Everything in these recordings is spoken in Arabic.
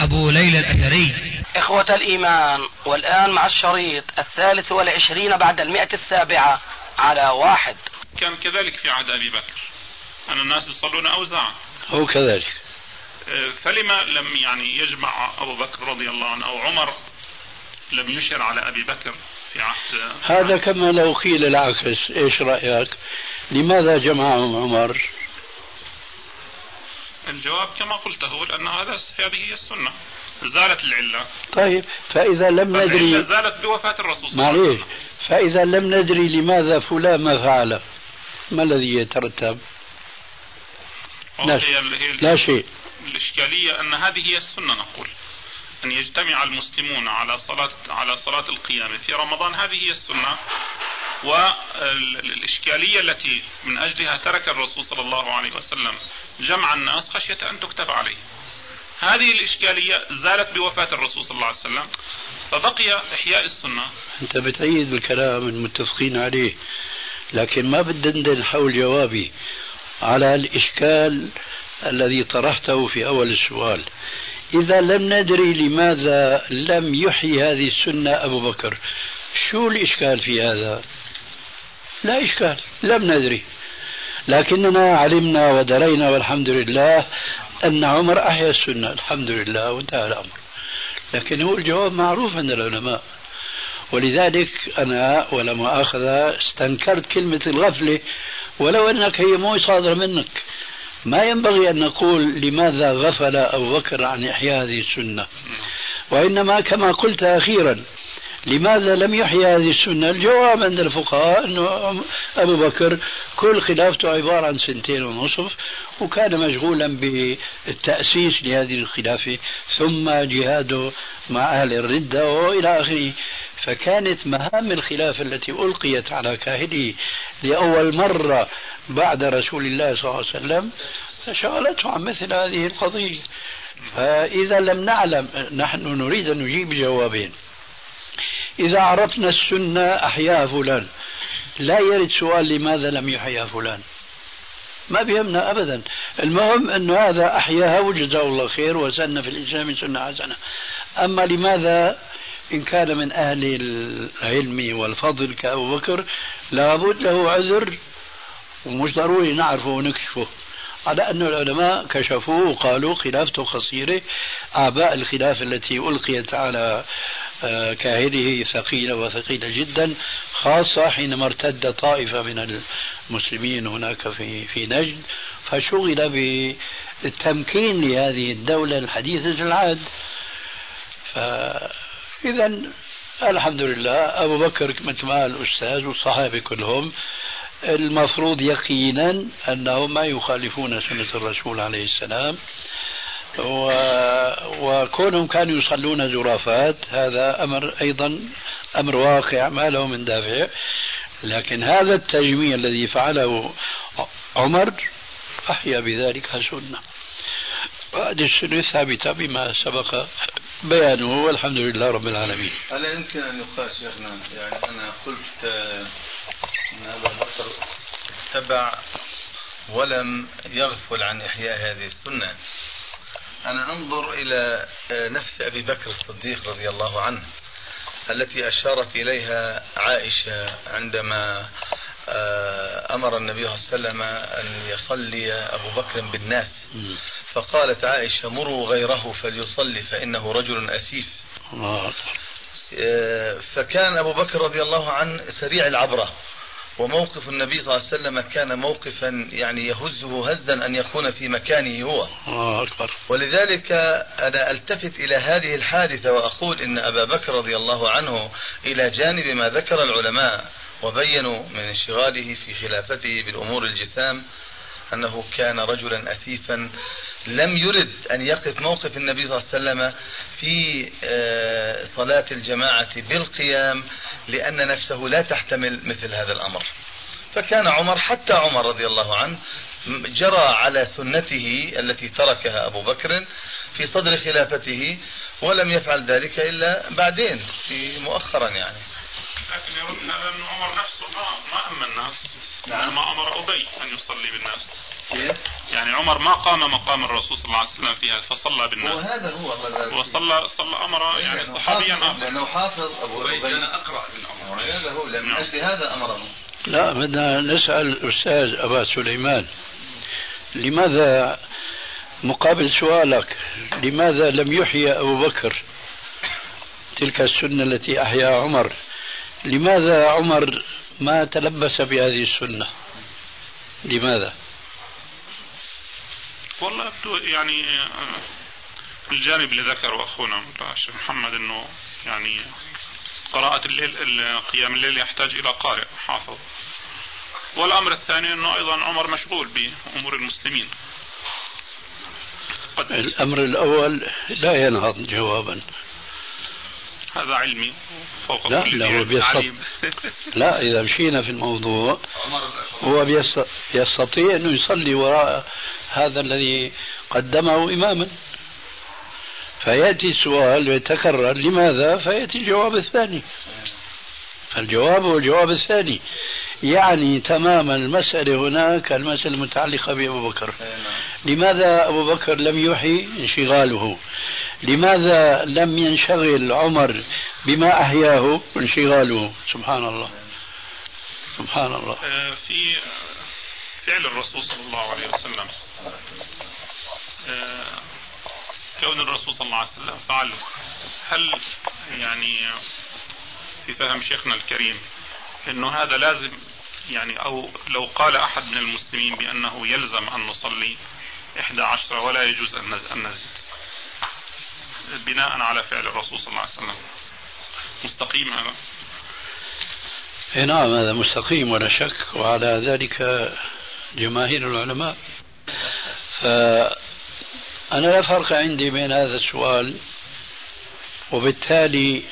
أبو ليلى الأثري. إخوة الإيمان والآن مع الشريط الثالث والعشرين بعد المئة السابعة على واحد. كان كذلك في عهد أبي بكر. أن الناس يصلون أوزاعا. هو كذلك. آه، فلما لم يعني يجمع أبو بكر رضي الله عنه أو عمر لم يشر على أبي بكر في عهد هذا كما لو قيل العكس إيش رأيك؟ لماذا جمعهم عمر؟ الجواب كما قلته لأن هذا هذه هي السنة زالت العلة. طيب فإذا لم ندري زالت بوفاة الرسول صلى الله عليه وسلم. فإذا لم ندري لماذا فلان ما فعل ما الذي يترتب؟ لا, لا شيء. الإشكالية أن هذه هي السنة نقول. أن يجتمع المسلمون على صلاة على صلاة القيام. في رمضان هذه هي السنة. والإشكالية التي من أجلها ترك الرسول صلى الله عليه وسلم جمع الناس خشية أن تكتب عليه. هذه الإشكالية زالت بوفاة الرسول صلى الله عليه وسلم فبقي إحياء السنة. أنت بتأيد بالكلام المتفقين عليه لكن ما بدندن حول جوابي على الإشكال الذي طرحته في أول السؤال. إذا لم ندري لماذا لم يحيي هذه السنة أبو بكر شو الإشكال في هذا؟ لا إشكال لم ندري. لكننا علمنا ودرينا والحمد لله أن عمر أحيا السنة. الحمد لله وانتهى الأمر. لكن هو الجواب معروف عند العلماء. ولذلك أنا ولا مؤاخذة استنكرت كلمة الغفلة ولو أنك هي مو صادرة منك. ما ينبغي أن نقول لماذا غفل أبو بكر عن إحياء هذه السنة. وإنما كما قلت أخيرا لماذا لم يحيي هذه السنة؟ الجواب عند الفقهاء أنه أبو بكر كل خلافته عبارة عن سنتين ونصف وكان مشغولا بالتأسيس لهذه الخلافة ثم جهاده مع أهل الردة وإلى آخره. فكانت مهام الخلافة التي ألقيت على كاهله لأول مرة بعد رسول الله صلى الله عليه وسلم شغلته عن مثل هذه القضية. فإذا لم نعلم نحن نريد أن نجيب جوابين. إذا عرفنا السنة أحياها فلان. لا يرد سؤال لماذا لم يحيا فلان. ما بيهمنا أبدا. المهم أنه هذا أحياها وجزاه الله خير وسن في الإسلام سنة حسنة. أما لماذا إن كان من أهل العلم والفضل كأبو بكر لابد له عذر ومش ضروري نعرفه ونكشفه. على أن العلماء كشفوه وقالوا خلافته قصيرة أعباء الخلافة التي ألقيت على كاهله ثقيلة وثقيلة جدا خاصة حينما ارتد طائفة من المسلمين هناك في في نجد فشغل بالتمكين لهذه الدولة الحديثة العهد. فإذا الحمد لله أبو بكر مثل ما الأستاذ والصحابة كلهم المفروض يقينا أنهم ما يخالفون سنة الرسول عليه السلام. و... وكونهم كانوا يصلون زرافات هذا أمر أيضا أمر واقع ما له من دافع. لكن هذا التجميع الذي فعله عمر أحيا بذلك سنة. هذه السنة ثابتة بما سبق بيانه والحمد لله رب العالمين. ألا يمكن أن يقال شيخنا؟ يعني أنا قلت أن أبا بكر تبع ولم يغفل عن إحياء هذه السنة. أنا أنظر إلى آه، نفس أبي بكر الصديق رضي الله عنه التي أشارت إليها عائشة عندما آه، أمر النبي صلى الله عليه وسلم أن يصلي أبو بكر بالناس. فقالت عائشة مروا غيره فليصلي فإنه رجل أسيف. آه، فكان أبو بكر رضي الله عنه سريع العبرة. وموقف النبي صلى الله عليه وسلم كان موقفا يعني يهزه هزا أن يكون في مكانه هو. الله أكبر. ولذلك أنا ألتفت إلى هذه الحادثة وأقول إن أبا بكر رضي الله عنه إلى جانب ما ذكر العلماء وبينوا من انشغاله في خلافته بالأمور الجسام أنه كان رجلا أسيفا لم يرد أن يقف موقف النبي صلى الله عليه وسلم في آه، صلاة الجماعة بالقيام لأن نفسه لا تحتمل مثل هذا الأمر. فكان عمر حتى عمر رضي الله عنه جرى على سنته التي تركها أبو بكر في صدر خلافته ولم يفعل ذلك إلا بعدين في مؤخرا يعني. لكن يرد هذا أن عمر نفسه ما ما أما الناس. نعم. ما أمر أبي أن يصلي بالناس. كيف؟ يعني عمر ما قام مقام الرسول صلى الله عليه وسلم فيها فصلى بالناس. وهذا هو وصلى صلى أمر يعني صحابيا آخر. لأنه حافظ أبو أبي كان أقرأ من عمر. هذا هو لأن من نعم. أجل هذا أمره. لا بدنا نسأل الاستاذ أبا سليمان لماذا مقابل سؤالك لماذا لم يحيي أبو بكر تلك السنة التي أحيا عمر؟ لماذا عمر ما تلبس بهذه السنة؟ لماذا؟ والله يعني آه، الجانب اللي ذكره أخونا الشيخ محمد إنه يعني قراءة الليل قيام الليل يحتاج إلى قارئ حافظ. والأمر الثاني إنه أيضا عمر مشغول بأمور المسلمين. قد الأمر الأول لا ينهض جوابا. هذا علمي فوق لا كل لا هو بيستطيع لا إذا مشينا في الموضوع هو بيستطيع انه يصلي وراء هذا الذي قدمه إماما. فيأتي السؤال ويتكرر لماذا؟ فيأتي الجواب الثاني. الجواب هو الجواب الثاني. يعني تماما المسألة هناك المسألة المتعلقة بأبو بكر. لماذا أبو بكر لم يحي انشغاله؟ لماذا لم ينشغل عمر بما أحياه انشغاله؟ سبحان الله. سبحان الله. آه، في فعل الرسول صلى الله عليه وسلم. آه، كون الرسول صلى الله عليه وسلم فعل. هل يعني في فهم شيخنا الكريم إنه هذا لازم يعني أو لو قال أحد من المسلمين بأنه يلزم أن نصلي إحدى عشر ولا يجوز أن نزيد؟ بناء على فعل الرسول صلى الله عليه وسلم. مستقيم هذا؟ نعم هذا مستقيم ولا شك وعلى ذلك جماهير العلماء. فأنا لا فرق عندي بين هذا السؤال وبالتالي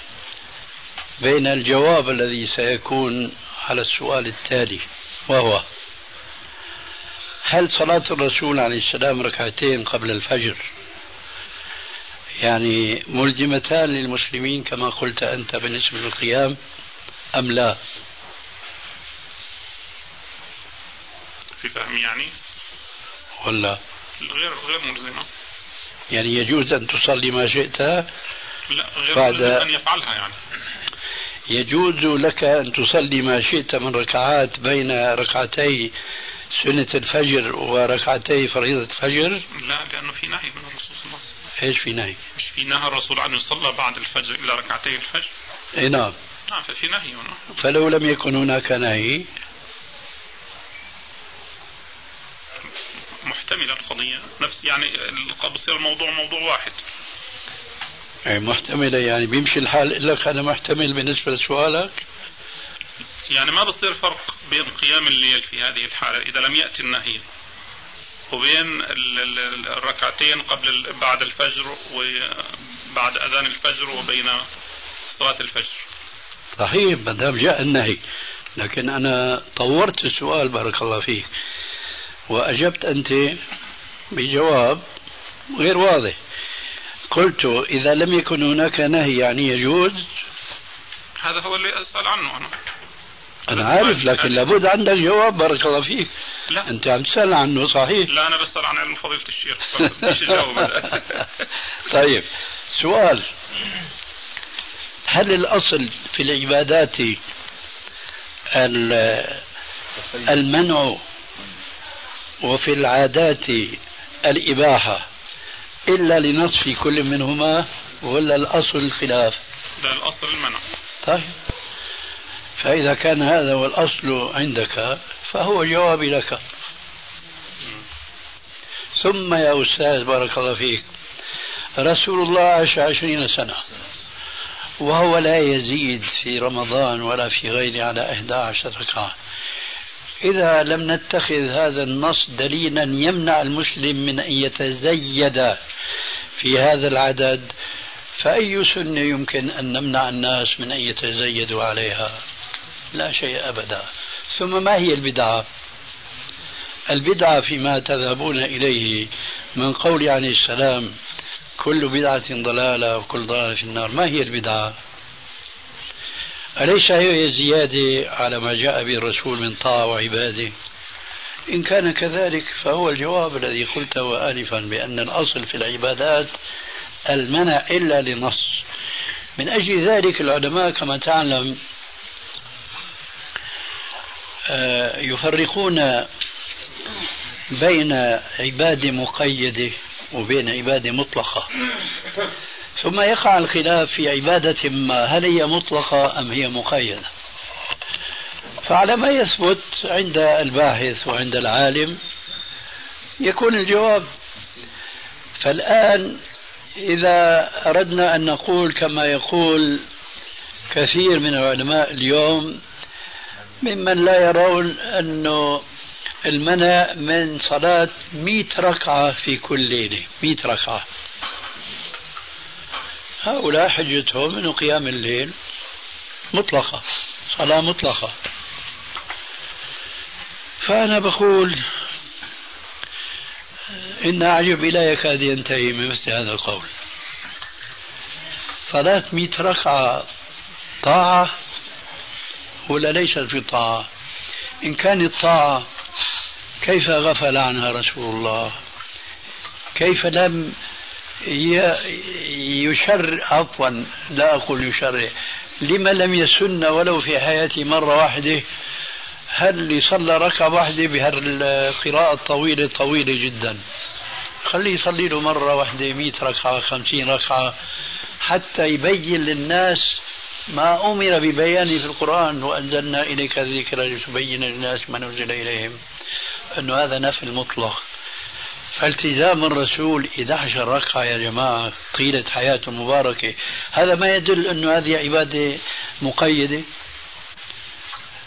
بين الجواب الذي سيكون على السؤال التالي وهو هل صلاة الرسول عليه السلام ركعتين قبل الفجر يعني ملزمتان للمسلمين كما قلت أنت بالنسبة للقيام أم لا؟ في فهمي يعني؟ ولا؟ غير غير ملزمة. يعني يجوز أن تصلي ما شئت؟ لا غير بعد أن يفعلها يعني. يجوز لك أن تصلي ما شئت من ركعات بين ركعتي سنة الفجر وركعتي فريضة الفجر؟ لا لأنه في نهي من الرسول صلى الله عليه وسلم. إيش في نهي؟ مش في نهى الرسول أن يصلى بعد الفجر إلى ركعتي الفجر؟ إي نعم. نعم ففي نهي هنا. فلو لم يكن هناك نهي. محتملة القضية. نفس يعني بصير الموضوع موضوع واحد. يعني محتملة يعني بيمشي الحال. لك أنا محتمل بالنسبة لسؤالك؟ يعني ما بصير فرق بين قيام الليل في هذه الحالة إذا لم يأتي النهي؟ وبين الركعتين قبل بعد الفجر وبعد أذان الفجر وبين صلاة الفجر. صحيح ما دام جاء النهي. لكن أنا طورت السؤال بارك الله فيك وأجبت أنت بجواب غير واضح. قلت إذا لم يكن هناك نهي يعني يجوز؟ هذا هو اللي أسأل عنه أنا. أنا عارف لكن لابد عندك جواب بارك الله فيك. لا. أنت عم تسأل عنه صحيح. لا أنا بسأل عن علم فضيلة الشيخ. طيب سؤال. هل الأصل في العبادات المنع وفي العادات الإباحة إلا لنص في كل منهما ولا الأصل الخلاف لا الأصل المنع. طيب. فإذا كان هذا هو الأصل عندك فهو جوابي لك. ثم يا أستاذ بارك الله فيك رسول الله عاش عشرين سنة وهو لا يزيد في رمضان ولا في غيره على إحدى عشر ركعة. إذا لم نتخذ هذا النص دليلا يمنع المسلم من أن يتزيد في هذا العدد فأي سنة يمكن أن نمنع الناس من أن يتزيدوا عليها؟ لا شيء أبدا. ثم ما هي البدعة؟ البدعة فيما تذهبون إليه من قول عليه السلام كل بدعة ضلالة وكل ضلالة في النار. ما هي البدعة؟ أليس هي زيادة على ما جاء به الرسول من طاعة وعبادة؟ إن كان كذلك فهو الجواب الذي قلته آنفا بأن الأصل في العبادات المنع إلا لنص. من أجل ذلك العلماء كما تعلم يفرقون بين عبادة مقيدة وبين عبادة مطلقة. ثم يقع الخلاف في عبادة ما هل هي مطلقة أم هي مقيدة؟ فعلى ما يثبت عند الباحث وعند العالم يكون الجواب فالآن إذا أردنا أن نقول كما يقول كثير من العلماء اليوم ممن لا يرون أنه المنع من صلاة مئة ركعة في كل ليلة مئة ركعة. هؤلاء حجتهم أنه قيام الليل مطلقة صلاة مطلقة. فأنا بقول إن أعجب لا يكاد ينتهي من مثل هذا القول. صلاة مئة ركعة طاعة ولا ليست في طاعة؟ إن كانت طاعة كيف غفل عنها رسول الله؟ كيف لم يشر عفوا لا أقول يشرع لما لم يسن ولو في حياته مرة واحدة؟ هل يصلى ركعة واحدة بهالقراءة الطويلة طويلة جدا؟ خليه يصلي له مرة واحدة مئة ركعة خمسين ركعة حتى يبين للناس ما أمر ببيانه في القرآن وأنزلنا إليك الذكر لتبين للناس ما نزل إليهم أنه هذا نفي مطلق فالتزام الرسول 11 ركعة يا جماعة طيلة حياته المباركة هذا ما يدل أنه هذه عبادة مقيدة.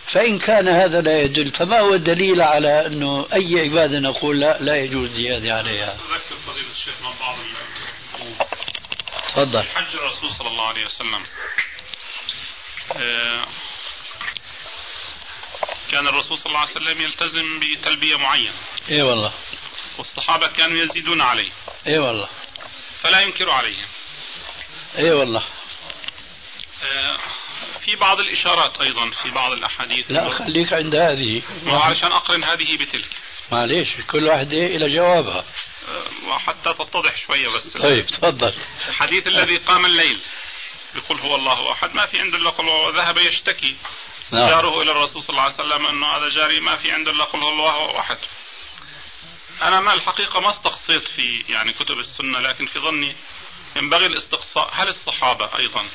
فإن كان هذا لا يدل فما هو الدليل على أنه أي عبادة نقول لا لا يجوز زيادة عليها؟ فضيلة الشيخ من بعض تفضل. حج الرسول صلى الله عليه وسلم. كان الرسول صلى الله عليه وسلم يلتزم بتلبية معينة. اي والله. والصحابة كانوا يزيدون عليه. اي والله. فلا ينكر عليهم. اي والله. آه، في بعض الإشارات أيضا في بعض الأحاديث. لا خليك عند هذه. وعلشان أقرن هذه بتلك. معليش كل واحدة إلى جوابها. آه، وحتى تتضح شوية بس. طيب تفضل. الحديث الذي قام الليل. يقول هو الله أحد. ما في عنده إلا قل ذهب يشتكي نعم. جاره إلى الرسول صلى الله عليه وسلم أنه هذا جاري. ما في عنده إلا قل هو الله أحد. أنا ما الحقيقة ما استقصيت في يعني كتب السنة لكن في ظني ينبغي الاستقصاء. هل الصحابة أيضا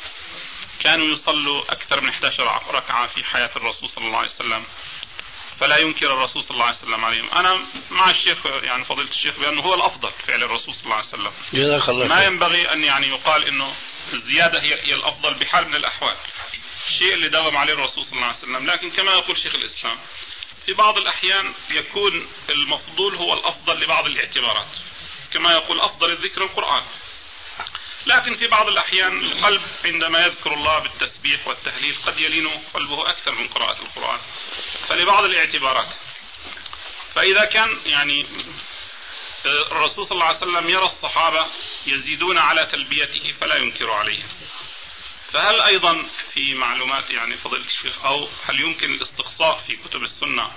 كانوا يصلوا أكثر من 11 ركعة في حياة الرسول صلى الله عليه وسلم؟ فلا ينكر الرسول صلى الله عليه وسلم عليهم. أنا مع الشيخ يعني فضيلة الشيخ بأنه هو الأفضل فعل الرسول صلى الله عليه وسلم. جزاك الله ما ينبغي أن يعني يقال أنه الزيادة هي, هي الأفضل بحال من الأحوال. الشيء اللي داوم عليه الرسول صلى الله عليه وسلم. لكن كما يقول شيخ الإسلام في بعض الأحيان يكون المفضول هو الأفضل لبعض الاعتبارات. كما يقول أفضل الذكر القرآن. لكن في بعض الأحيان القلب عندما يذكر الله بالتسبيح والتهليل قد يلين قلبه أكثر من قراءة القرآن. فلبعض الاعتبارات. فإذا كان يعني الرسول صلى الله عليه وسلم يرى الصحابة يزيدون على تلبيته فلا ينكر عليهم. فهل أيضا في معلومات يعني فضيلة الشيخ أو هل يمكن الاستقصاء في كتب السنة؟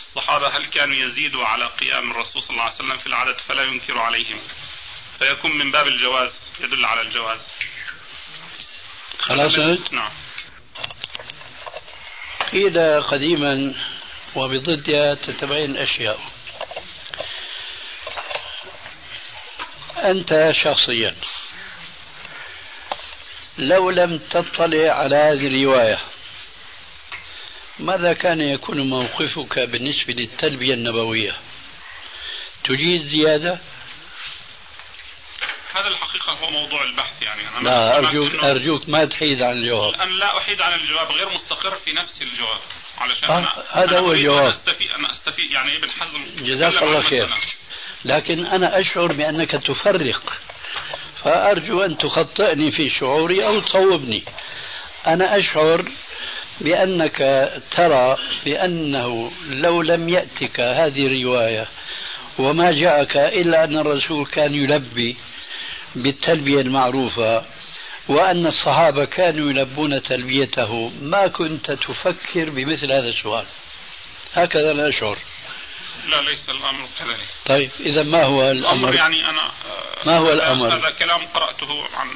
الصحابة هل كانوا يزيدوا على قيام الرسول صلى الله عليه وسلم في العدد فلا ينكر عليهم؟ فيكون من باب الجواز يدل على الجواز. خلاص نعم. قيل قديما وبضدها تتبين أشياء. أنت شخصيا. لو لم تطلع على هذه الرواية ماذا كان يكون موقفك بالنسبة للتلبية النبوية؟ تجيد زيادة؟ هذا الحقيقة هو موضوع البحث يعني. أنا لا أرجوك أرجوك ما تحيد عن الجواب. أنا لا أحيد عن الجواب غير مستقر في نفس الجواب. علشان آه، أنا هذا أنا هو الجواب. أن أستفيد أن أستفيد يعني ابن حزم جزاك الله خير. لكن أنا أشعر بأنك تفرق فأرجو أن تخطئني في شعوري أو تصوبني أنا أشعر بأنك ترى بأنه لو لم يأتك هذه الرواية وما جاءك إلا أن الرسول كان يلبي بالتلبية المعروفة وأن الصحابة كانوا يلبون تلبيته ما كنت تفكر بمثل هذا السؤال. هكذا أنا أشعر. لا ليس الأمر كذلك. طيب إذا ما هو الأمر؟ يعني آه، ما هو الأمر؟ هذا كلام قرأته عن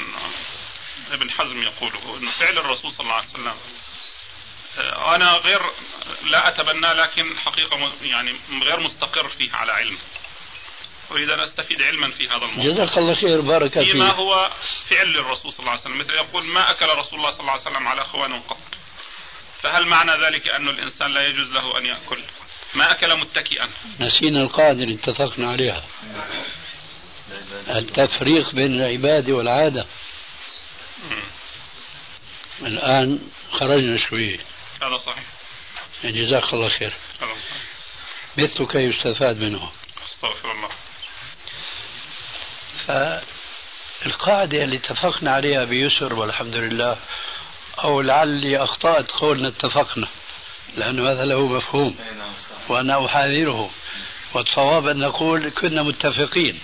ابن حزم يقوله أنه فعل الرسول صلى الله عليه وسلم. آه، أنا غير لا أتبناه لكن حقيقة م- يعني غير مستقر فيه على علم. أريد أن أستفيد علما في هذا الموضوع. جزاك الله خير بارك فيما فيك. هو فعل للرسول صلى الله عليه وسلم. مثل يقول ما أكل رسول الله صلى الله عليه وسلم على خوان قط؟ فهل معنى ذلك أن الإنسان لا يجوز له أن يأكل؟ ما أكل متكئا. نسينا القاعدة اللي اتفقنا عليها. التفريق بين العبادة والعادة. مم. الآن خرجنا شوي هذا صحيح. جزاك الله خير. مثلك يستفاد منه أستغفر الله. فالقاعدة اللي اتفقنا عليها بيسر والحمد لله أو لعلي أخطأت قولنا اتفقنا. لأنه هذا له مفهوم نعم صح وأنا أحاذره. والصواب أن نقول كنا متفقين.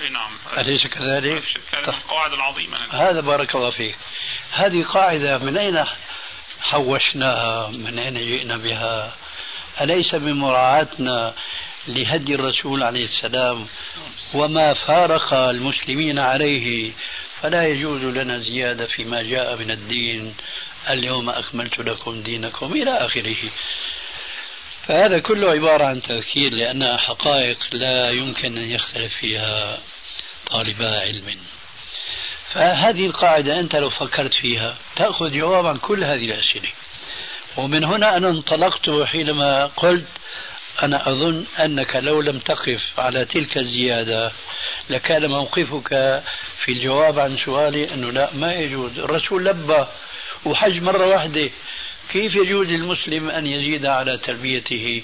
أي نعم. أليس كذلك؟ من القواعد العظيمة هذا بارك الله فيك. هذه قاعدة من أين حوشناها؟ من أين جئنا بها؟ أليس من مراعاتنا لهدي الرسول عليه السلام وما فارق المسلمين عليه؟ فلا يجوز لنا زيادة فيما جاء من الدين. اليوم أكملت لكم دينكم إلى آخره. فهذا كله عبارة عن تذكير لأنها حقائق لا يمكن أن يختلف فيها طالبا علم. فهذه القاعدة أنت لو فكرت فيها تأخذ جواب عن كل هذه الأسئلة. ومن هنا أنا انطلقت حينما قلت أنا أظن أنك لو لم تقف على تلك الزيادة لكان موقفك في الجواب عن سؤالي أنه لا ما يجوز. الرسول لبى وحج مرة واحدة كيف يجوز للمسلم أن يزيد على تلبيته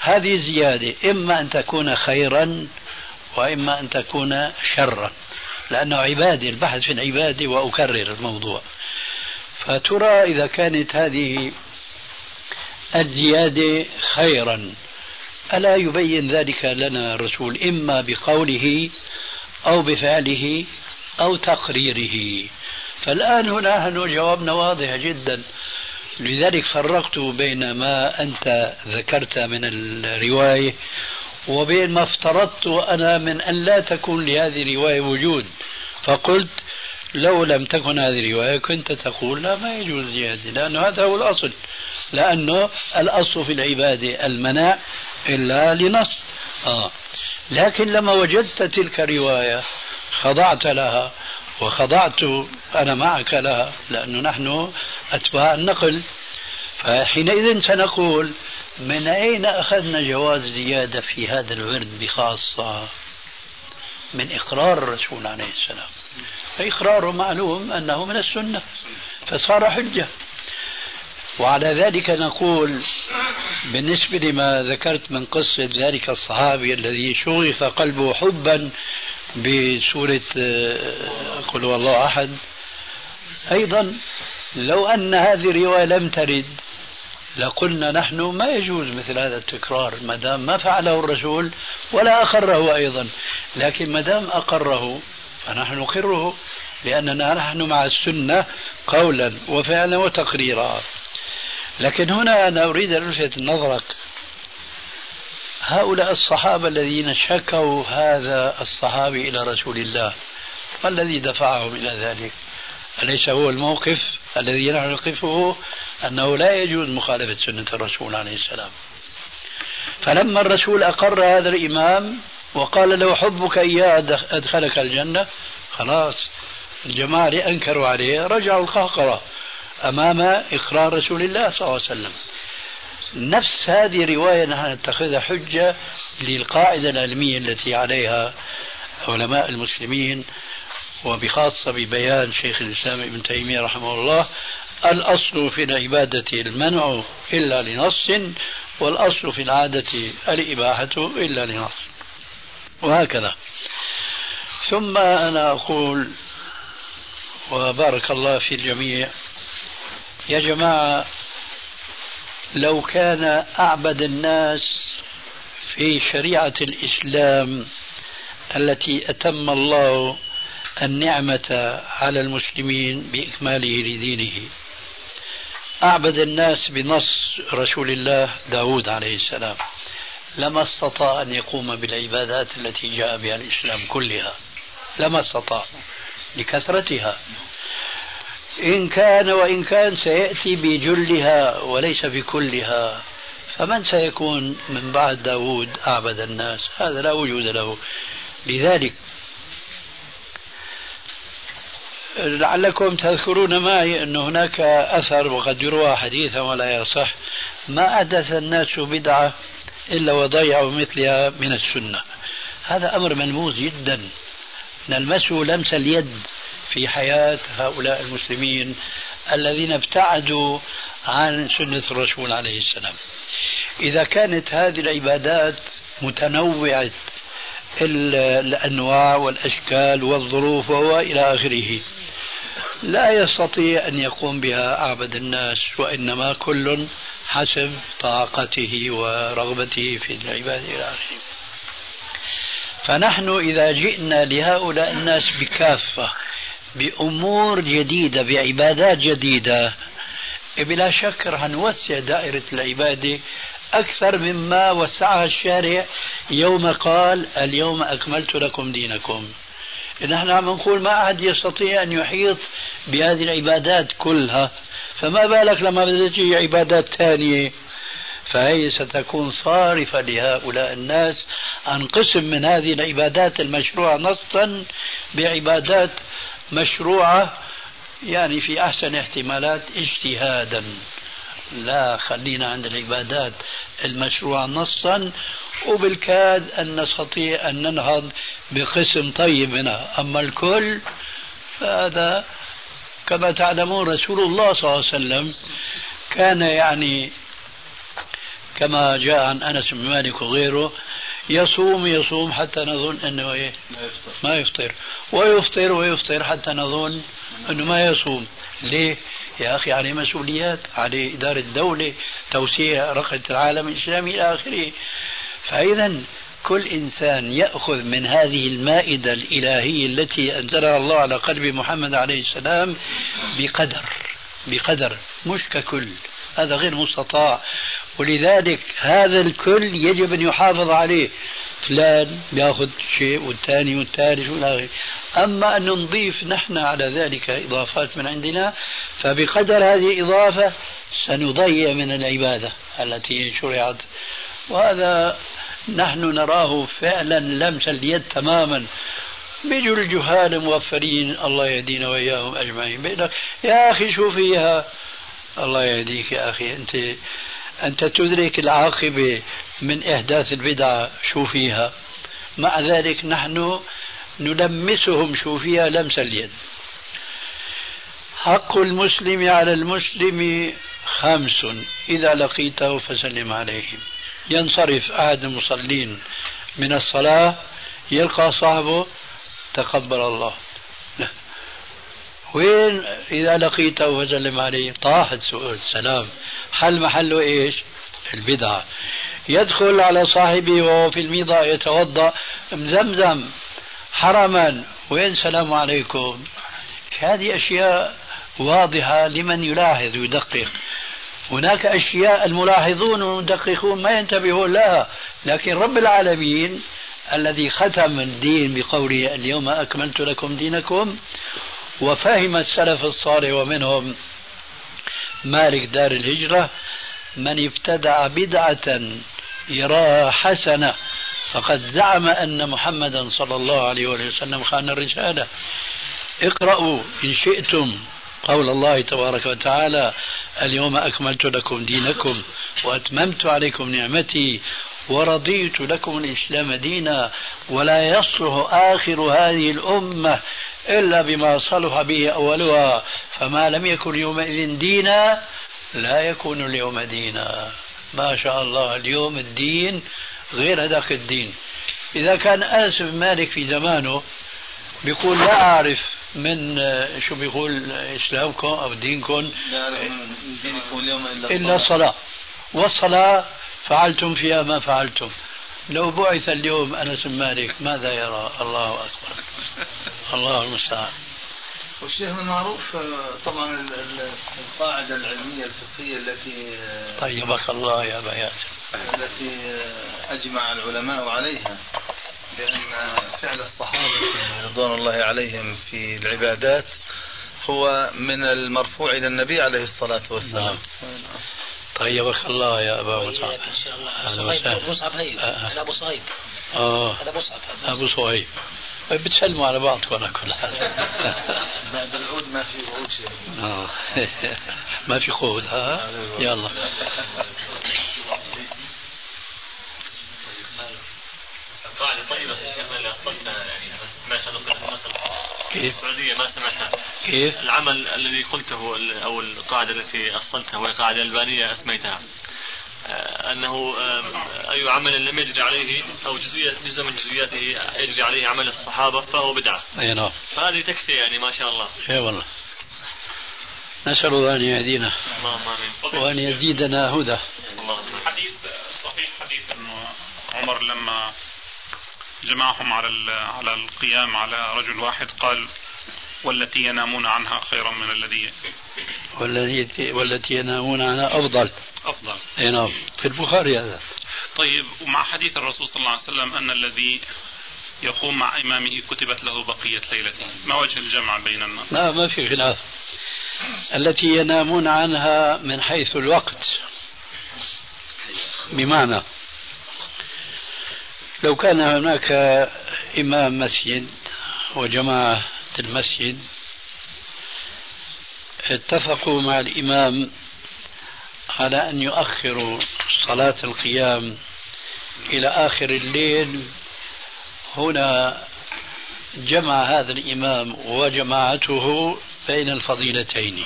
هذه الزيادة إما أن تكون خيرا وإما أن تكون شرا لأنه عبادة البحث في العبادة وأكرر الموضوع. فترى إذا كانت هذه الزيادة خيرا ألا يبين ذلك لنا الرسول إما بقوله أو بفعله أو تقريره؟ فالآن هنا نحن جوابنا واضح جدا. لذلك فرقت بين ما أنت ذكرت من الرواية وبين ما افترضت أنا من أن لا تكون لهذه الرواية وجود. فقلت لو لم تكن هذه الرواية كنت تقول لا ما يجوز زيادة لأنه هذا هو الأصل. لأنه الأصل في العبادة المنع إلا لنص. آه. لكن لما وجدت تلك الرواية خضعت لها وخضعت أنا معك لها لأنه نحن أتباع النقل. فحينئذ سنقول من أين أخذنا جواز زيادة في هذا الورد بخاصة؟ من إقرار الرسول عليه السلام. فإقراره معلوم أنه من السنة فصار حجة. وعلى ذلك نقول بالنسبة لما ذكرت من قصة ذلك الصحابي الذي شغف قلبه حبا بسورة آه، قل هو الله أحد. أيضا لو أن هذه الرواية لم ترد لقلنا نحن ما يجوز مثل هذا التكرار ما دام ما فعله الرسول ولا أقره أيضا. لكن ما دام أقره فنحن نقره لأننا نحن مع السنة قولا وفعلا وتقريرا. لكن هنا أنا أريد أن ألفت نظرك هؤلاء الصحابة الذين شكوا هذا الصحابي إلى رسول الله ما الذي دفعهم إلى ذلك؟ أليس هو الموقف الذي نحن نقفه أنه لا يجوز مخالفة سنة الرسول عليه السلام؟ فلما الرسول أقر هذا الإمام وقال له حبك إياه أدخلك الجنة خلاص الجماعة اللي أنكروا عليه رجعوا القهقرة أمام إقرار رسول الله صلى الله عليه وسلم. نفس هذه الرواية نحن نتخذها حجة للقاعدة العلمية التي عليها علماء المسلمين وبخاصة ببيان شيخ الإسلام ابن تيمية رحمه الله الأصل في العبادة المنع إلا لنص والأصل في العادة الإباحة إلا لنص. وهكذا. ثم أنا أقول وبارك الله في الجميع يا جماعة لو كان أعبد الناس في شريعة الإسلام التي أتم الله النعمة على المسلمين بإكماله لدينه. أعبد الناس بنص رسول الله داود عليه السلام. لما استطاع أن يقوم بالعبادات التي جاء بها الإسلام كلها. لما استطاع. لكثرتها. إن كان وإن كان سيأتي بجلها وليس بكلها فمن سيكون من بعد داود أعبد الناس؟ هذا لا وجود له. لذلك لعلكم تذكرون معي أن هناك أثر وقد يروى حديثا ولا يصح. ما أحدث الناس بدعة إلا وضيعوا مثلها من السنة. هذا أمر ملموس جدا. نلمسه لمس اليد. في حياة هؤلاء المسلمين الذين ابتعدوا عن سنة الرسول عليه السلام. إذا كانت هذه العبادات متنوعة الأنواع والأشكال والظروف وإلى آخره لا يستطيع أن يقوم بها أعبد الناس وإنما كل حسب طاقته ورغبته في العبادة إلى آخره. فنحن إذا جئنا لهؤلاء الناس بكافة بأمور جديدة بعبادات جديدة. بلا شك رح نوسع دائرة العبادة أكثر مما وسعها الشارع. يوم قال اليوم أكملت لكم دينكم. نحن عم نقول ما أحد يستطيع أن يحيط بهذه العبادات كلها. فما بالك لما بدأت عبادات ثانية؟ فهي ستكون صارفة لهؤلاء الناس عن قسم من هذه العبادات المشروعة نصا بعبادات مشروعة يعني في أحسن احتمالات اجتهادا. لا خلينا عند العبادات المشروعة نصا وبالكاد أن نستطيع أن ننهض بقسم طيب منها أما الكل فهذا كما تعلمون رسول الله صلى الله عليه وسلم كان يعني كما جاء عن أنس بن مالك وغيره يصوم يصوم حتى نظن إنه إيه؟ ما يفطر. ويفطر ويفطر حتى نظن إنه ما يصوم. ليه؟ يا أخي عليه مسؤوليات عليه إدارة دولة توسيع رقعة العالم الإسلامي إلى آخره. فإذا كل إنسان يأخذ من هذه المائدة الإلهية التي أنزلها الله على قلب محمد عليه السلام بقدر بقدر مش ككل. هذا غير مستطاع. ولذلك هذا الكل يجب أن يحافظ عليه. فلان بياخذ شيء والثاني والثالث والآخر. أما أن نضيف نحن على ذلك إضافات من عندنا فبقدر هذه الإضافة سنضيع من العبادة التي شرعت. وهذا نحن نراه فعلا لمس اليد تماما. بيجوا الجهال موفرين الله يهدينا وإياهم أجمعين. يا أخي شو فيها. الله يهديك يا أخي. أنت أنت تدرك العاقبة من إحداث البدعة شو فيها. مع ذلك نحن نلمسهم شو فيها لمس اليد. حق المسلم على المسلم خمس. إذا لقيته فسلم عليهم. ينصرف أحد المصلين من الصلاة يلقى صاحبه تقبل الله. وين؟ إذا لقيته وسلم عليه. طاحت السلام حل محله إيش؟ البدعة يدخل على صاحبه وهو في الميضة يتوضأ. مزمزم حرما. وين السلام عليكم؟ هذه أشياء واضحة لمن يلاحظ ويدقق. هناك أشياء الملاحظون والمدققون ما ينتبهون لها. لكن رب العالمين الذي ختم الدين بقوله اليوم أكملت لكم دينكم وفهم السلف الصالح ومنهم مالك دار الهجرة من ابتدع بدعة يراها حسنة فقد زعم أن محمدا صلى الله عليه وسلم خان الرسالة. اقرأوا إن شئتم قول الله تبارك وتعالى اليوم أكملت لكم دينكم وأتممت عليكم نعمتي ورضيت لكم الإسلام دينا ولا يصلح آخر هذه الأمة إلا بما صلح به أولها فما لم يكن يومئذ دينا لا يكون اليوم دينا. ما شاء الله اليوم الدين غير هذاك الدين. إذا كان أنس بن مالك في زمانه بيقول لا أعرف من شو بيقول إسلامكم أو دينكم؟ دينكم اليوم إلا إلا الصلاة. والصلاة فعلتم فيها ما فعلتم. لو بعث اليوم أنس بن مالك ماذا يرى؟ الله أكبر. الله المستعان. والشيخ المعروف طبعا القاعدة العلمية الفقهية التي طيبك الله يا ياسر التي أجمع العلماء عليها بأن فعل الصحابة رضوان الله عليهم في العبادات هو من المرفوع إلى النبي عليه الصلاة والسلام. نعم. طيبك الله يا أبا مصعب شاء الله صهيب وسهلا. مصعب هي آه، آه. أبو صهيب آه هذا مصعب أبو صهيب طيب بتسلموا على بعضكم على كل حال بعد العود ما في وعود شيء آه. ما في خود ها يلا قاعدة طيبة يا شيخنا اللي أصلتها يعني ما سمعت أنا في كيف؟ السعودية ما سمعتها. كيف؟ العمل الذي قلته أو القاعدة التي أصلتها وهي قاعدة ألبانية أسميتها. آه، أنه آه، أي عمل لم يجري عليه أو جزئية جزء من جزئياته يجري عليه عمل الصحابة فهو بدعة. أي نعم. فهذه تكفي يعني ما شاء الله. إي والله. نسأل الله أن يهدينا وأن يزيدنا هدى. اللهم حديث صحيح حديث أنه عمر لما جمعهم على على القيام على رجل واحد قال والتي ينامون عنها خيرا من الذي والتي والتي ينامون عنها أفضل. أفضل. أي نعم. في البخاري هذا. طيب ومع حديث الرسول صلى الله عليه وسلم أن الذي يقوم مع إمامه كتبت له بقية ليلته. ما وجه الجمع بين الناس؟ لا ما في خلاف. التي ينامون عنها من حيث الوقت. بمعنى لو كان هناك إمام مسجد وجماعة المسجد اتفقوا مع الإمام على أن يؤخروا صلاة القيام إلى آخر الليل هنا جمع هذا الإمام وجماعته بين الفضيلتين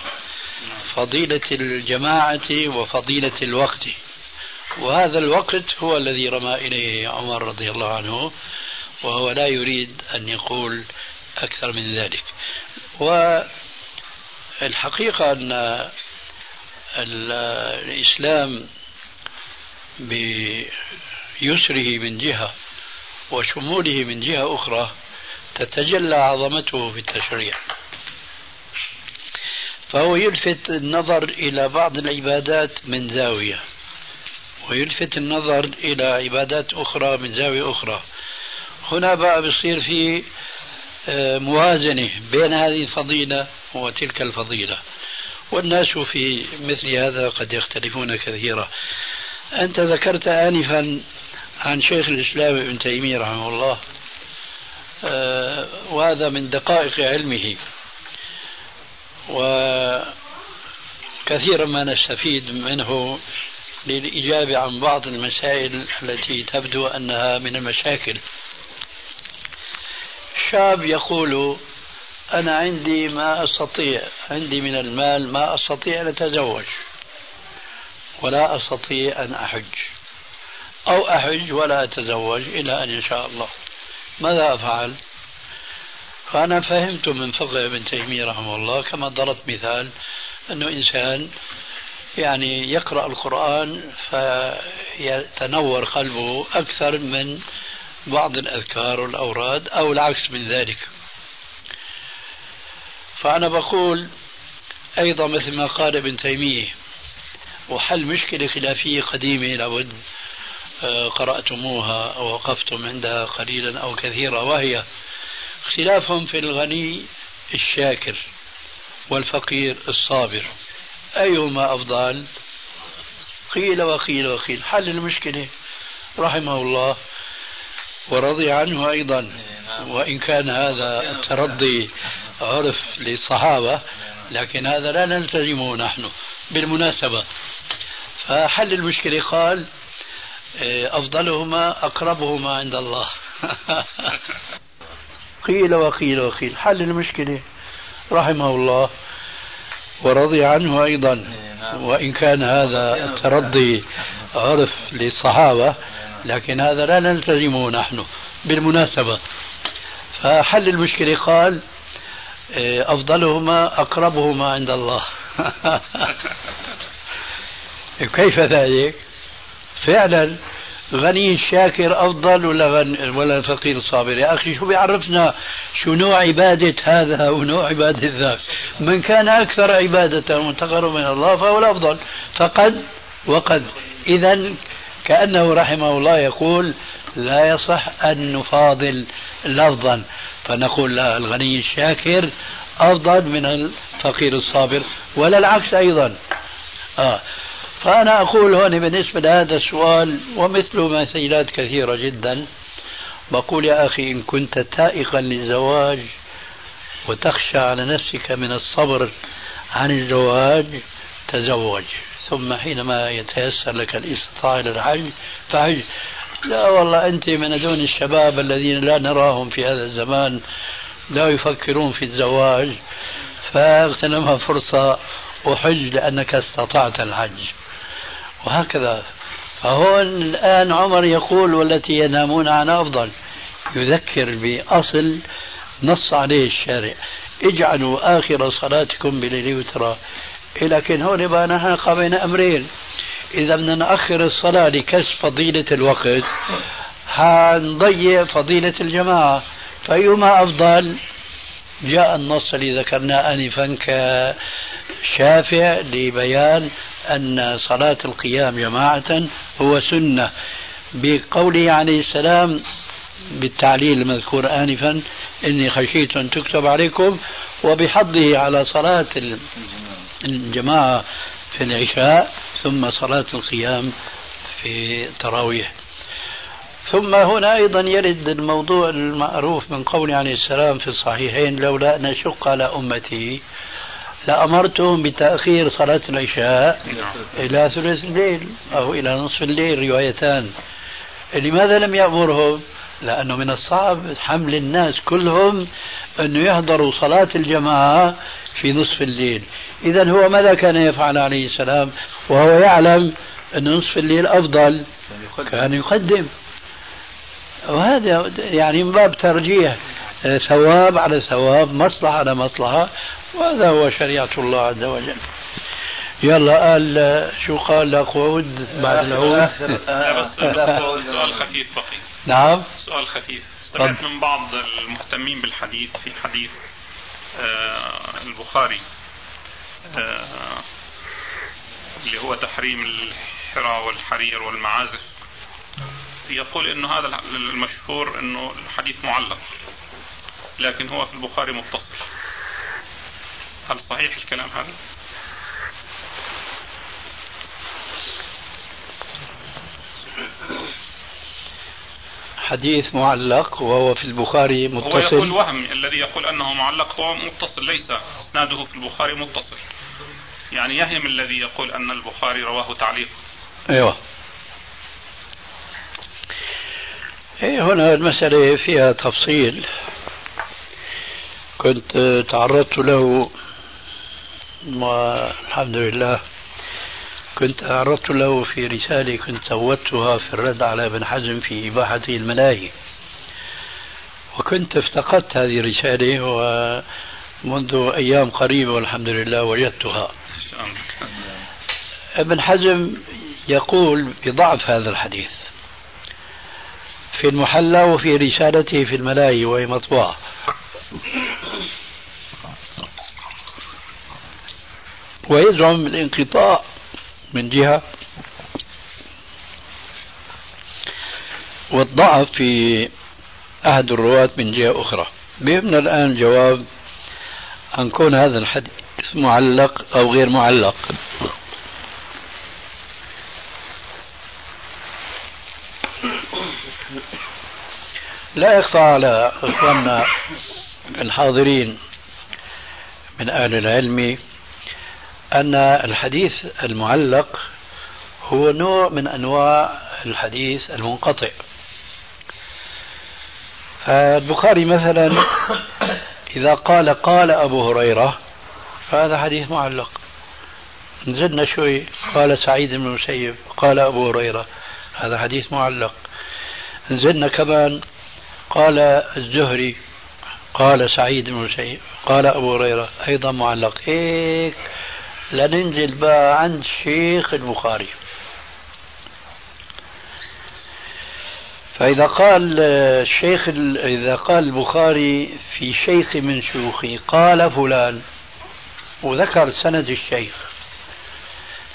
فضيلة الجماعة وفضيلة الوقت. وهذا الوقت هو الذي رمى إليه عمر رضي الله عنه وهو لا يريد أن يقول أكثر من ذلك. والحقيقة أن ال- الإسلام بيسره من جهة وشموله من جهة أخرى تتجلى عظمته في التشريع. فهو يلفت النظر إلى بعض العبادات من زاوية. ويلفت النظر إلى عبادات أخرى من زاوية أخرى. هنا بقى بصير في آه، موازنة بين هذه الفضيلة وتلك الفضيلة. والناس في مثل هذا قد يختلفون كثيرا. أنت ذكرت آنفا عن شيخ الإسلام ابن تيمية رحمه الله آه، وهذا من دقائق علمه. وكثيرا ما نستفيد منه للإجابة عن بعض المسائل التي تبدو أنها من المشاكل. شاب يقول أنا عندي ما أستطيع عندي من المال ما أستطيع أن أتزوج ولا أستطيع أن أحج أو أحج ولا أتزوج إلى أن يشاء الله. ماذا أفعل؟ فأنا فهمت من فقه ابن تيمية رحمه الله كما ضربت مثال أنه إنسان يعني يقرأ القرآن فيتنور قلبه أكثر من بعض الأذكار والأوراد أو العكس من ذلك. فأنا بقول أيضا مثل ما قال ابن تيمية وحل مشكلة خلافية قديمة لابد آه، قرأتموها أو وقفتم عندها قليلا أو كثيرا وهي اختلافهم في الغني الشاكر والفقير الصابر. أيهما أفضل؟ قيل وقيل وقيل. حل المشكلة. رحمه الله. ورضي عنه أيضا. وإن كان هذا الترضي عرف للصحابة لكن هذا لا نلتزمه نحن. بالمناسبة. فحل المشكلة. قال إيه، أفضلهما أقربهما عند الله. قيل وقيل وقيل. حل المشكلة. رحمه الله. ورضي عنه أيضا. وإن كان هذا الترضي عرف للصحابة لكن هذا لا نلتزمه نحن بالمناسبة. فحل المشكلة قال إيه، أفضلهما أقربهما عند الله. كيف ذلك؟ فعلا غني الشاكر أفضل ولا ولا الفقير الصابر يا أخي شو بيعرفنا شو نوع عبادة هذا ونوع عبادة ذاك؟ من كان أكثر عبادة وتقرب من الله فهو الأفضل. فقد وقد. اذا كأنه رحمه الله يقول لا يصح أن نفاضل لفظا. فنقول لا الغني الشاكر أفضل من الفقير الصابر. ولا العكس أيضا. آه. فأنا أقول هون بالنسبة لهذا السؤال ومثله مثيلات كثيرة جدا بقول يا أخي إن كنت تائقا للزواج وتخشى على نفسك من الصبر عن الزواج تزوج. ثم حينما يتيسر لك الاستطاعة إلى الحج فحج. لا والله أنت من دون الشباب الذين لا نراهم في هذا الزمان لا يفكرون في الزواج فاغتنمها فرصة وحج لأنك استطعت الحج. وهكذا. فهون الآن عمر يقول والتي ينامون عنها أفضل يذكر بأصل نص عليه الشارع. اجعلوا آخر صلاتكم بليل وترى. لكن هون بقى نحن بين أمرين. إذا بدنا نأخر الصلاة لكسب فضيلة الوقت. حنضيع فضيلة الجماعة. فأيما أفضل؟ جاء النص اللي ذكرناه آنفا كشافع لبيان أن صلاة القيام جماعة هو سنة. بقوله عليه السلام بالتعليل المذكور آنفا إني خشيت أن تكتب عليكم وبحضه على صلاة الجماعة في العشاء ثم صلاة القيام في التراويح ثم هنا أيضا يرد الموضوع المعروف من قول عليه السلام في الصحيحين لولا أن أشق على أمتي. لأمرتهم بتأخير صلاة العشاء إلى ثلث الليل أو إلى نصف الليل روايتان. لماذا لم يأمرهم؟ لأنه من الصعب حمل الناس كلهم أنه يحضروا صلاة الجماعة في نصف الليل. إذا هو ماذا كان يفعل عليه السلام؟ وهو يعلم أن نصف الليل أفضل. كان يقدم. وهذا يعني من باب ترجيح. ثواب على ثواب مصلحة على مصلحة. وهذا هو شريعة الله عز وجل. يلا قال شو قال لقعود بعد العود سؤال خفيف بقي. نعم. سؤال خفيف. سمعت من بعض المهتمين بالحديث في حديث آه البخاري آه اللي هو تحريم الحرى والحرير والمعازف. يقول إنه هذا المشهور إنه الحديث معلق لكن هو في البخاري متصل. هل صحيح الكلام هذا؟ حديث معلق وهو في البخاري متصل. هو يقول وهم الذي يقول أنه معلق هو متصل ليس إسناده في البخاري متصل. يعني يهم الذي يقول أن البخاري رواه تعليقا أيوه. إيه هنا المسألة فيها تفصيل. كنت تعرضت له والحمد لله. كنت تعرضت له في رسالة كنت سوتها في الرد على ابن حزم في إباحة الملاهي. وكنت افتقدت هذه الرسالة ومنذ أيام قريبة والحمد لله وجدتها. ابن حزم يقول بضعف هذا الحديث. في المحلى وفي رسالته في الملاهي وهي مطبوعة. ويزعم الانقطاع من جهة والضعف في أحد الرواة من جهة أخرى. بيهمنا الآن جواب عن كون هذا الحديث معلق أو غير معلق. لا يخفى على إخواننا الحاضرين من أهل العلم أن الحديث المعلق هو نوع من أنواع الحديث المنقطع. فالبخاري مثلا إذا قال قال أبو هريرة فهذا حديث معلق. نزلنا شوي قال سعيد بن المسيب قال أبو هريرة هذا حديث معلق. نزلنا كمان قال الزهري قال سعيد بن المسيب قال أبو هريرة أيضا معلق. هيك. لننزل بقى عند شيخ البخاري. فإذا قال الشيخ إذا قال البخاري في شيخ من شيوخه قال فلان وذكر سند الشيخ.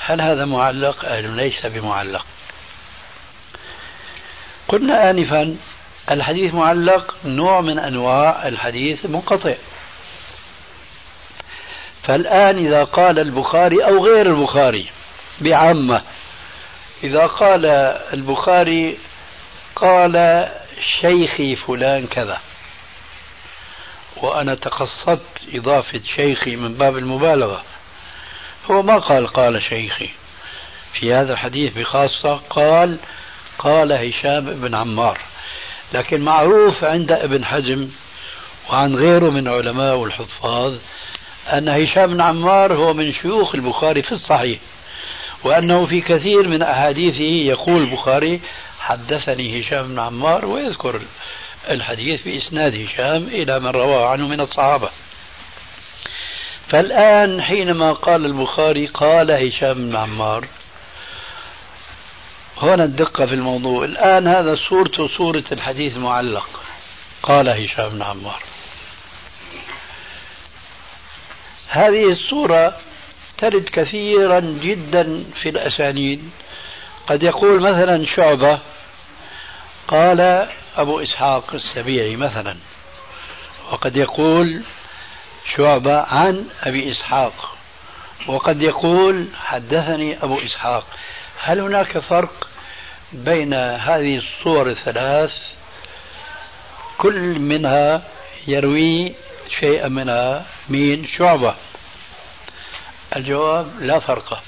هل هذا معلق؟ أم ليس بمعلق. قلنا آنفا الحديث معلق نوع من أنواع الحديث المنقطع فالآن إذا قال البخاري أو غير البخاري بعامة إذا قال البخاري قال شيخي فلان كذا وأنا تقصدت إضافة شيخي من باب المبالغة هو ما قال قال شيخي. في هذا الحديث بخاصة قال قال هشام بن عمار لكن معروف عند ابن حزم وعن غيره من علماء والحفاظ أن هشام بن عمار هو من شيوخ البخاري في الصحيح وأنه في كثير من أحاديثه يقول البخاري حدثني هشام بن عمار ويذكر الحديث بإسناد هشام إلى من رواه عنه من الصحابة. فالآن حينما قال البخاري قال هشام بن عمار هنا الدقة في الموضوع. الآن هذا صورته صورة الحديث المعلق قال هشام بن عمار. هذه الصورة ترد كثيرا جدا في الأسانيد. قد يقول مثلا شعبة قال أبو إسحاق السبيعي مثلا وقد يقول شعبة عن أبي إسحاق وقد يقول حدثني أبو إسحاق. هل هناك فرق بين هذه الصور الثلاث؟ كل منها يروي شيئا منها مين شعبة. الجواب لا فرق.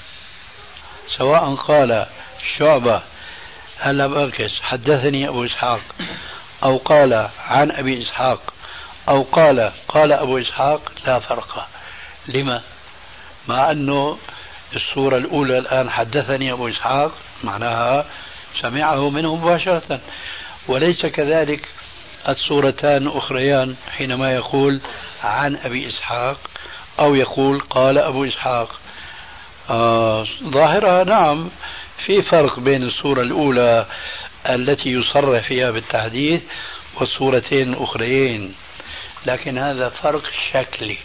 سواء قال شعبة هلا بركز حدثني أبو إسحاق. أو قال عن أبي إسحاق. أو قال قال أبو إسحاق لا فرق. لما؟ مع أنه الصورة الأولى الآن حدثني أبو إسحاق معناها سمعه منه مباشرة. وليس كذلك الصورتان أخريان حينما يقول عن أبي إسحاق أو يقول قال أبو إسحاق. آه ظاهرها نعم في فرق بين الصورة الأولى التي يصرح فيها بالتحديث والصورتين الأخرين لكن هذا فرق شكلي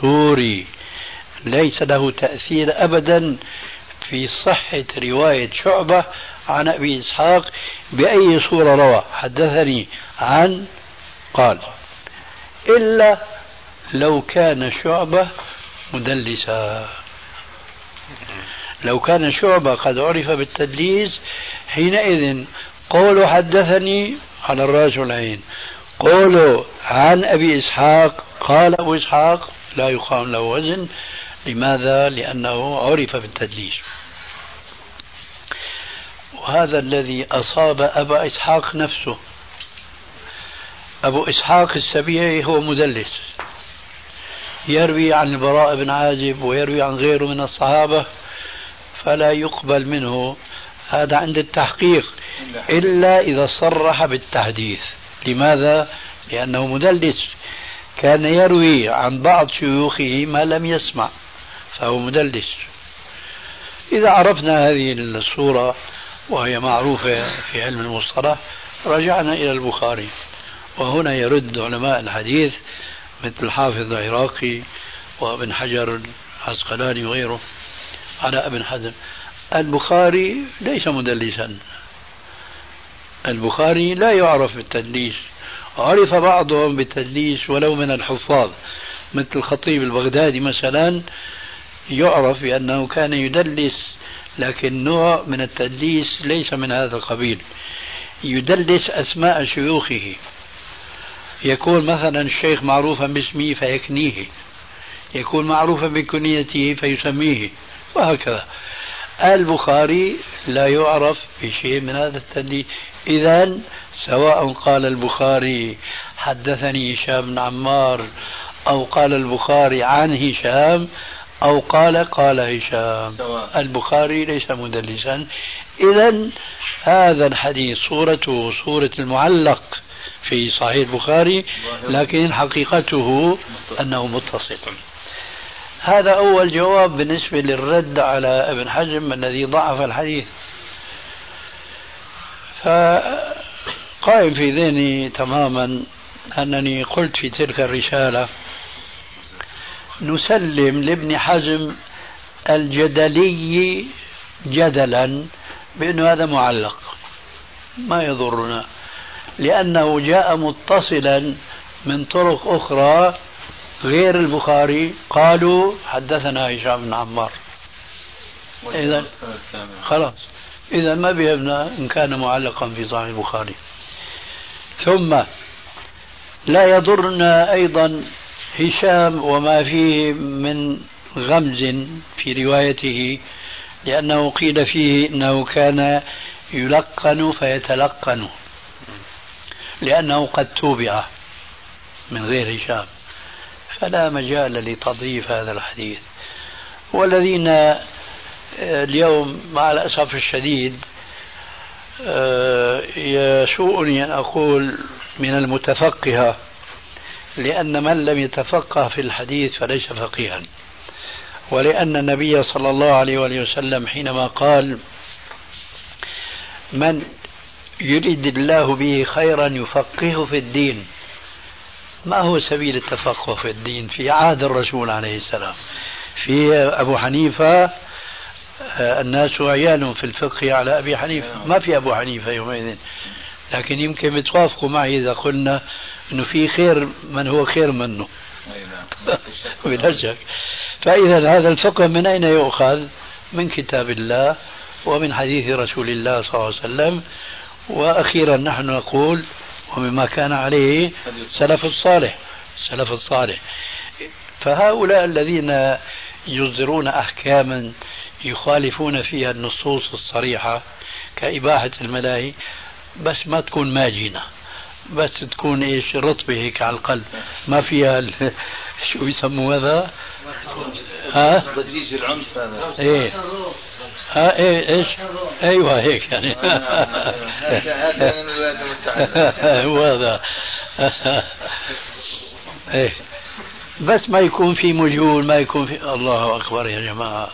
صوري ليس له تأثير أبدا في صحة رواية شعبة عن أبي إسحاق بأي صورة روى. حدثني عن قال إلا لو كان شعبة مدلسا. لو كان شعبة قد عرف بالتدليس حينئذ قول حدثني على الراس والعين قوله عن أبي إسحاق قال أبو إسحاق لا يقام له وزن. لماذا؟ لأنه عرف بالتدليس. وهذا الذي أصاب أبا إسحاق نفسه. أبو إسحاق السبيعي هو مدلس يروي عن البراء بن عازب ويروي عن غيره من الصحابة فلا يقبل منه. هذا عند التحقيق إلا إذا صرح بالتحديث. لماذا؟ لأنه مدلس. كان يروي عن بعض شيوخه ما لم يسمع فهو مدلس. إذا عرفنا هذه الصورة وهي معروفة في علم المصطلح رجعنا إلى البخاري. وهنا يرد علماء الحديث مثل الحافظ العراقي وابن حجر العسقلاني وغيره على ابن حزم. البخاري ليس مدلسا. البخاري لا يعرف بالتدليس. عرف بعضهم بالتدليس ولو من الحفاظ مثل الخطيب البغدادي مثلا يعرف بأنه كان يدلس لكن نوع من التدليس ليس من هذا القبيل. يدلس أسماء شيوخه. يكون مثلا الشيخ معروفا باسمه فيكنيه. يكون معروفا بكنيته فيسميه. وهكذا. البخاري لا يعرف بشيء من هذا التدليس. إذا سواء قال البخاري حدثني هشام بن عمار أو قال البخاري عن هشام أو قال قال هشام. سواء. البخاري ليس مدلسا. إذا هذا الحديث صورته صورة المعلق في صحيح البخاري لكن حقيقته أنه متصل. هذا أول جواب بالنسبة للرد على ابن حزم الذي ضعف الحديث. فقائم في ذهني تماما أنني قلت في تلك الرسالة نسلم لابن حزم الجدلي جدلا بأنه هذا معلق. ما يضرنا. لأنه جاء متصلا من طرق أخرى غير البخاري. قالوا حدثنا هشام بن عمار. إذا خلاص. إذا ما بيهمنا إن كان معلقا في صحيح البخاري. ثم لا يضرنا أيضا هشام وما فيه من غمز في روايته لأنه قيل فيه أنه كان يلقن فيتلقن لأنه قد توبع من غير هشام فلا مجال لتضعيف هذا الحديث. والذين آه، اليوم مع الأسف الشديد آه، يسوءني أن أقول من المتفقهة لأن من لم يتفقه في الحديث فليس فقيها. ولأن النبي صلى الله عليه وآله وسلم حينما قال من يريد الله به خيرا يفقهه في الدين ما هو سبيل التفقه في الدين؟ في عهد الرسول عليه السلام. في أبو حنيفة آه، الناس عيال في الفقه على أبي حنيفة. ما في أبو حنيفة يومئذ. لكن يمكن بتوافقوا معي إذا قلنا أنه في خير من هو خير منه. بلا شك. فإذا هذا الفقه من أين يؤخذ؟ من كتاب الله ومن حديث رسول الله صلى الله عليه وسلم. وأخيرا نحن نقول ومما كان عليه سلف الصالح سلف الصالح. فهؤلاء الذين يصدرون أحكاما يخالفون فيها النصوص الصريحة كإباحة الملاهي بس ما تكون ماجنة. بس تكون إيش رطبة هيك على القلب. ما فيها ال... شو يسموا هذا؟ ها؟ ضجيج العنف هذا. إيه. ها؟ إيه إيش؟ أيوه هيك يعني. المتحدة هو هذا. إيه. بس ما يكون في مجهول ما يكون في الله أكبر يا جماعة.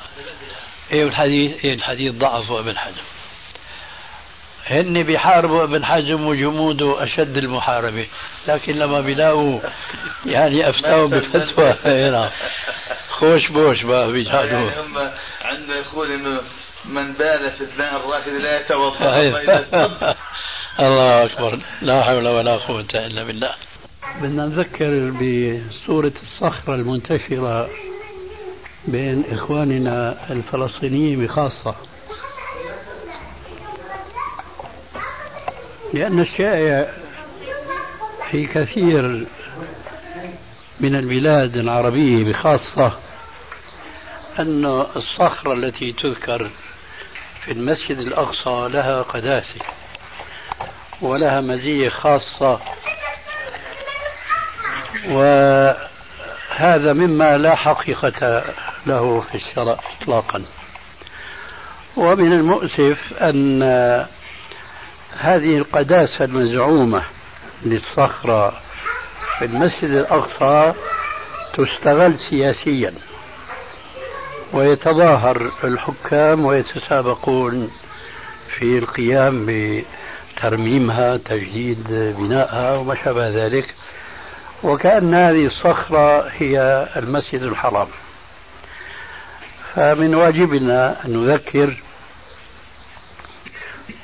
إيه الحديث إيه الحديث ضعفه ابن حجر. هن بيحاربوا ابن حزم وجموده أشد المحاربة لكن لما بيلاقوا يعني أفتوا بفتوى هنا خوش بوش بقى بيجادوا. يعني هم عنده يقول إنه من بال في الماء الراكد لا يتوضأ. الله أكبر. لا حول ولا قوة إلا بالله. بدنا نذكر بصورة الصخرة المنتشرة بين إخواننا الفلسطينيين بخاصة. لأن الشائع في كثير من البلاد العربية بخاصة أن الصخرة التي تذكر في المسجد الأقصى لها قداسة ولها مزية خاصة. وهذا مما لا حقيقة له في الشرع إطلاقا. ومن المؤسف أن هذه القداسة المزعومة للصخرة في المسجد الأقصى تستغل سياسيا ويتظاهر الحكام ويتسابقون في القيام بترميمها تجديد بنائها وما شابه ذلك. وكأن هذه الصخرة هي المسجد الحرام. فمن واجبنا أن نذكر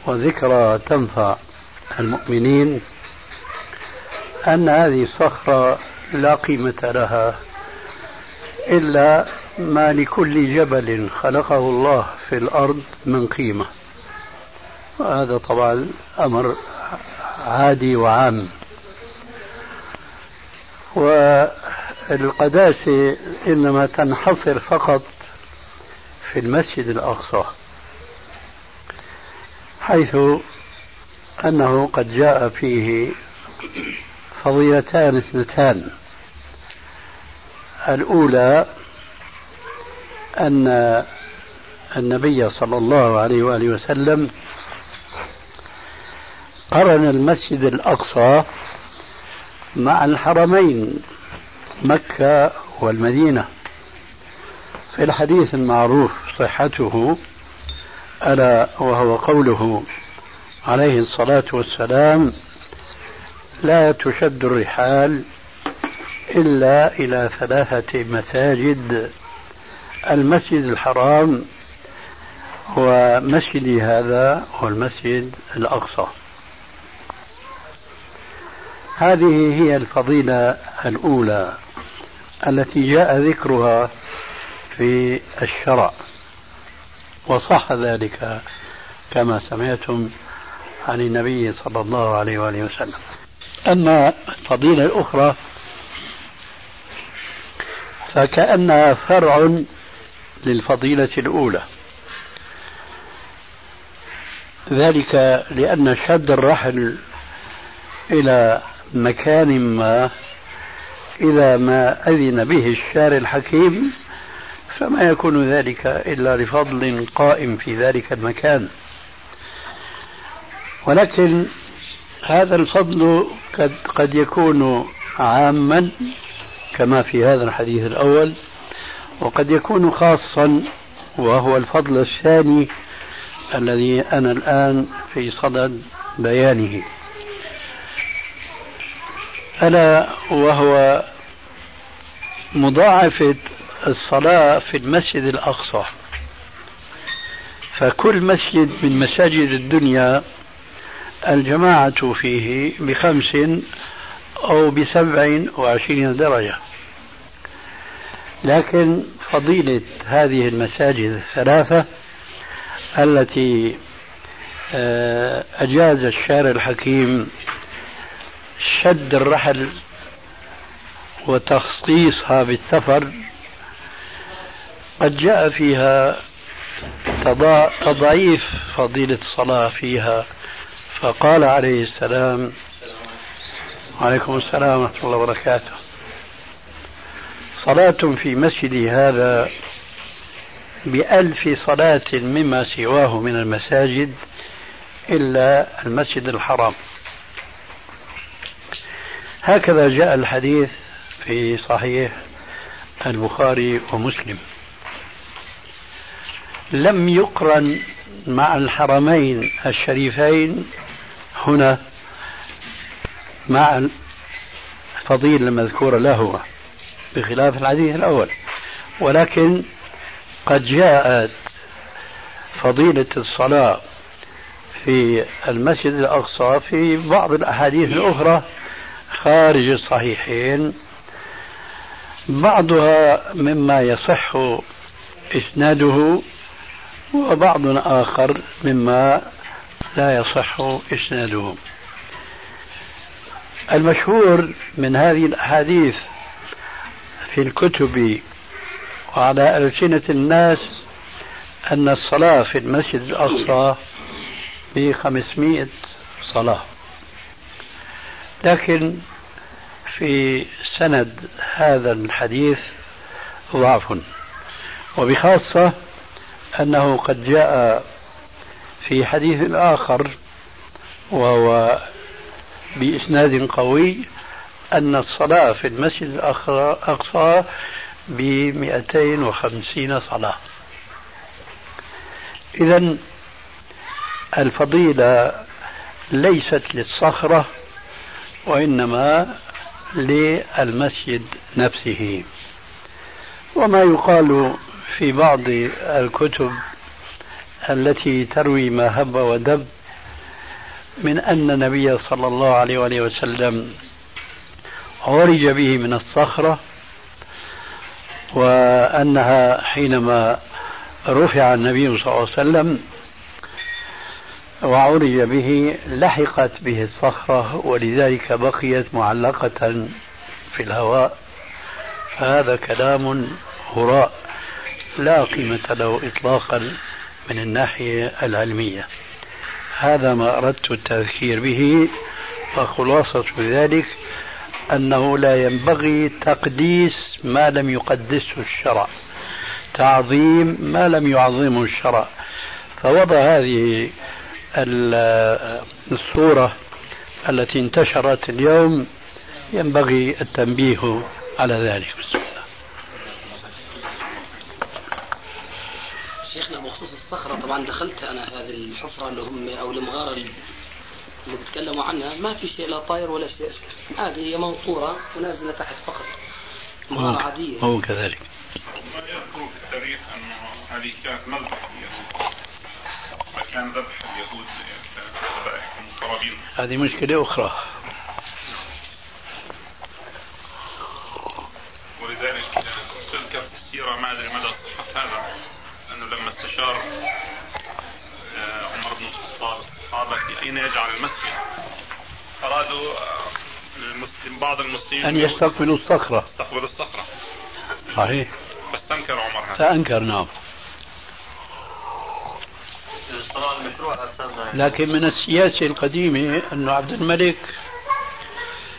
وذكرى تنفع المؤمنين أن هذه الصخرة لا قيمة لها إلا ما لكل جبل خلقه الله في الأرض من قيمة. وهذا طبعا أمر عادي وعام. والقداسة إنما تنحصر فقط في المسجد الأقصى. حيث أنه قد جاء فيه فضيلتان اثنتان. الأولى أن النبي صلى الله عليه وآله وسلم قرن المسجد الأقصى مع الحرمين مكة والمدينة. في الحديث المعروف صحته ألا وهو قوله عليه الصلاة والسلام لا تشد الرحال إلا إلى ثلاثة مساجد المسجد الحرام ومسجدي هذا هو المسجد الأقصى. هذه هي الفضيلة الأولى التي جاء ذكرها في الشرع. وصح ذلك كما سمعتم عن النبي صلى الله عليه وآله وسلم. أما الفضيلة الأخرى فكأنها فرع للفضيلة الأولى. ذلك لأن شد الرحل إلى مكان ما إذا ما أذن به الشارع الحكيم فما يكون ذلك إلا لفضل قائم في ذلك المكان. ولكن هذا الفضل قد, قد يكون عاما كما في هذا الحديث الأول وقد يكون خاصا وهو الفضل الثاني الذي أنا الآن في صدد بيانه. ألا وهو مضاعفة الصلاة في المسجد الأقصى. فكل مسجد من مساجد الدنيا الجماعة فيه بخمس أو بسبع وعشرين درجة. لكن فضيلة هذه المساجد الثلاثة التي آه، أجاز الشارع الحكيم شد الرحل وتخصيصها بالسفر قد جاء فيها تضعيف فضيلة الصلاة فيها. فقال عليه السلام وعليكم السلام ورحمة الله وبركاته. صلاة في مسجدي هذا بألف صلاة مما سواه من المساجد إلا المسجد الحرام. هكذا جاء الحديث في صحيح البخاري ومسلم. لم يقرن مع الحرمين الشريفين هنا مع الفضيلة المذكورة له بخلاف الحديث الأول. ولكن قد جاءت فضيلة الصلاة في المسجد الأقصى في بعض الأحاديث الأخرى خارج الصحيحين بعضها مما يصح إسناده وبعض آخر مما لا يصح إسناده. المشهور من هذه الأحاديث في الكتب وعلى ألسنة الناس أن الصلاة في المسجد الأقصى بخمسمائة صلاة. لكن في سند هذا الحديث ضعف وبخاصة أنه قد جاء في حديث آخر وهو بإسناد قوي أن الصلاة في المسجد الأقصى ب 250 صلاة. إذا الفضيلة ليست للصخرة وإنما للمسجد نفسه. وما يقال في بعض الكتب التي تروي ما هب ودب من أن النبي صلى الله عليه وآله وسلم عرج به من الصخرة وأنها حينما رفع النبي صلى الله عليه وسلم وعرج به لحقت به الصخرة ولذلك بقيت معلقة في الهواء. فهذا كلام هراء. لا قيمة له إطلاقا من الناحية العلمية. هذا ما أردت التذكير به وخلاصة ذلك أنه لا ينبغي تقديس ما لم يقدسه الشرع. تعظيم ما لم يعظمه الشرع. فوضع هذه الصورة التي انتشرت اليوم ينبغي التنبيه على ذلك شيخنا بخصوص الصخرة طبعا دخلت أنا هذه الحفرة اللي هم أو المغارة اللي بيتكلموا عنها. ما في شيء لا طاير ولا شيء. هذه هي منطورة ونازلة تحت فقط. مغارة عادية. هو كذلك. ما يذكر في التاريخ أنه هذه كانت مذبح اليهود؟ مكان ذبح اليهود هذه مشكلة أخرى ولذلك تذكر في السيرة ما أدري مدى صحة هذا أنه لما استشار آه، عمر بن الخطاب الصحابة في أين يجعل المسجد؟ أرادوا آه، المسلم بعض المسلمين أن يستقبلوا الصخرة. يستقبلوا الصخرة. صحيح. فاستنكر عمر هذا. فأنكر نعم. لكن من السياسة القديمة أن عبد الملك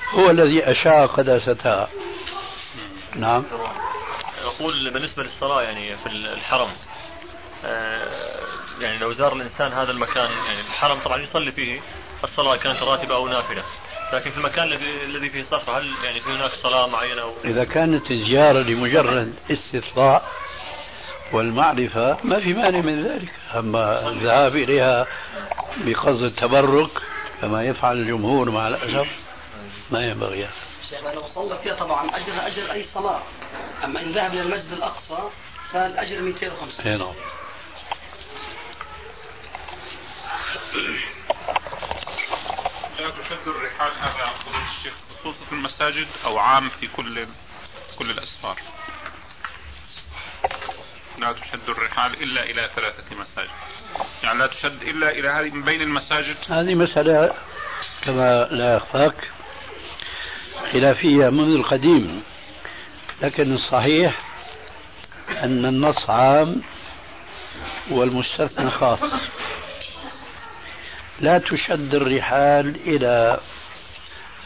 هو الذي أشاع قداستها نعم. يقول بالنسبة للصلاة يعني في الحرم. يعني لو زار الإنسان هذا المكان يعني الحرم طبعا يصلي فيه الصلاة كانت راتبة أو نافلة. لكن في المكان الذي فيه صخرة هل يعني في هناك صلاة معينة أو إذا كانت الزيارة لمجرد استطلاع والمعرفة ما في مانع من ذلك. أما الذهاب إليها بقصد التبرك كما يفعل الجمهور مع الأسف ما ينبغي. هذا شيخ لو صلى فيها طبعا أجر أجر أي صلاة. أما إن ذهب إلى المسجد الأقصى فالأجر 250 إي نعم. لا تشد الرحال هذا الشيخ خصوصا في المساجد أو عام في كل كل الأسفار. لا تشد الرحال إلا إلى ثلاثة مساجد. يعني لا تشد إلا إلى هذه من بين المساجد؟ هذه مسألة كما لا يخفاك خلافية منذ القديم لكن الصحيح أن النص عام والمستثنى خاص. لا تشد الرحال إلى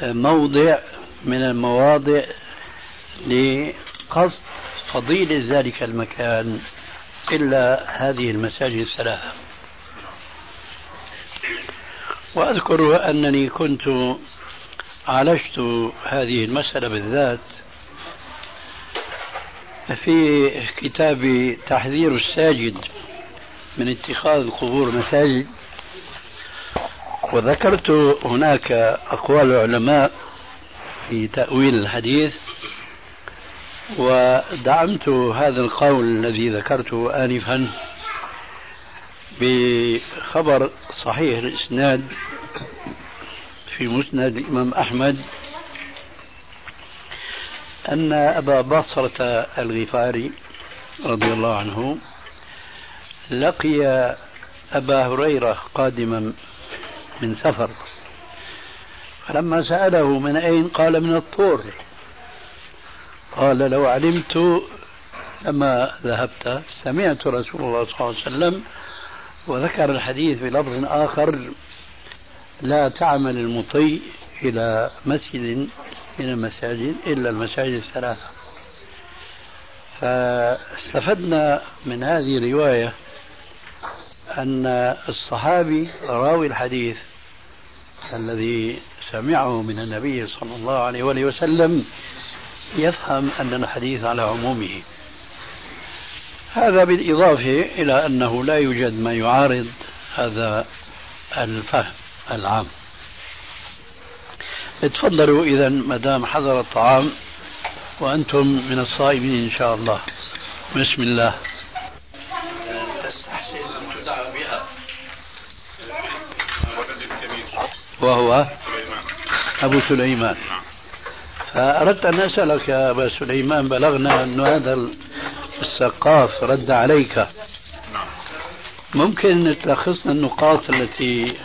موضع من المواضع لقصد فضيلة ذلك المكان إلا هذه المساجد الثلاثة. وأذكر أنني كنت عالجت هذه المسألة بالذات في كتاب تحذير الساجد من اتخاذ القبور مساجد. وذكرت هناك أقوال العلماء في تأويل الحديث ودعمت هذا القول الذي ذكرته آنفا بخبر صحيح الإسناد في مسند الإمام أحمد أن أبا بصرة الغفاري رضي الله عنه لقي أبا هريرة قادما من سفر. فلما سأله من أين قال من الطور. قال لو علمت لما ذهبت. سمعت رسول الله صلى الله عليه وسلم وذكر الحديث بلفظ آخر لا تعمل المطي إلى مسجد من المساجد إلا المساجد الثلاثة. فاستفدنا من هذه الرواية أن الصحابي راوي الحديث الذي سمعه من النبي صلى الله عليه وآله وسلم يفهم أن الحديث على عمومه. هذا بالإضافة إلى أنه لا يوجد ما يعارض هذا الفهم العام. تفضلوا إذا ما دام حضر الطعام وأنتم من الصائمين إن شاء الله. بسم الله. وهو أبو سليمان. فأردت أن أسألك يا أبا سليمان بلغنا أن هذا السقاف رد عليك. ممكن تلخصنا النقاط التي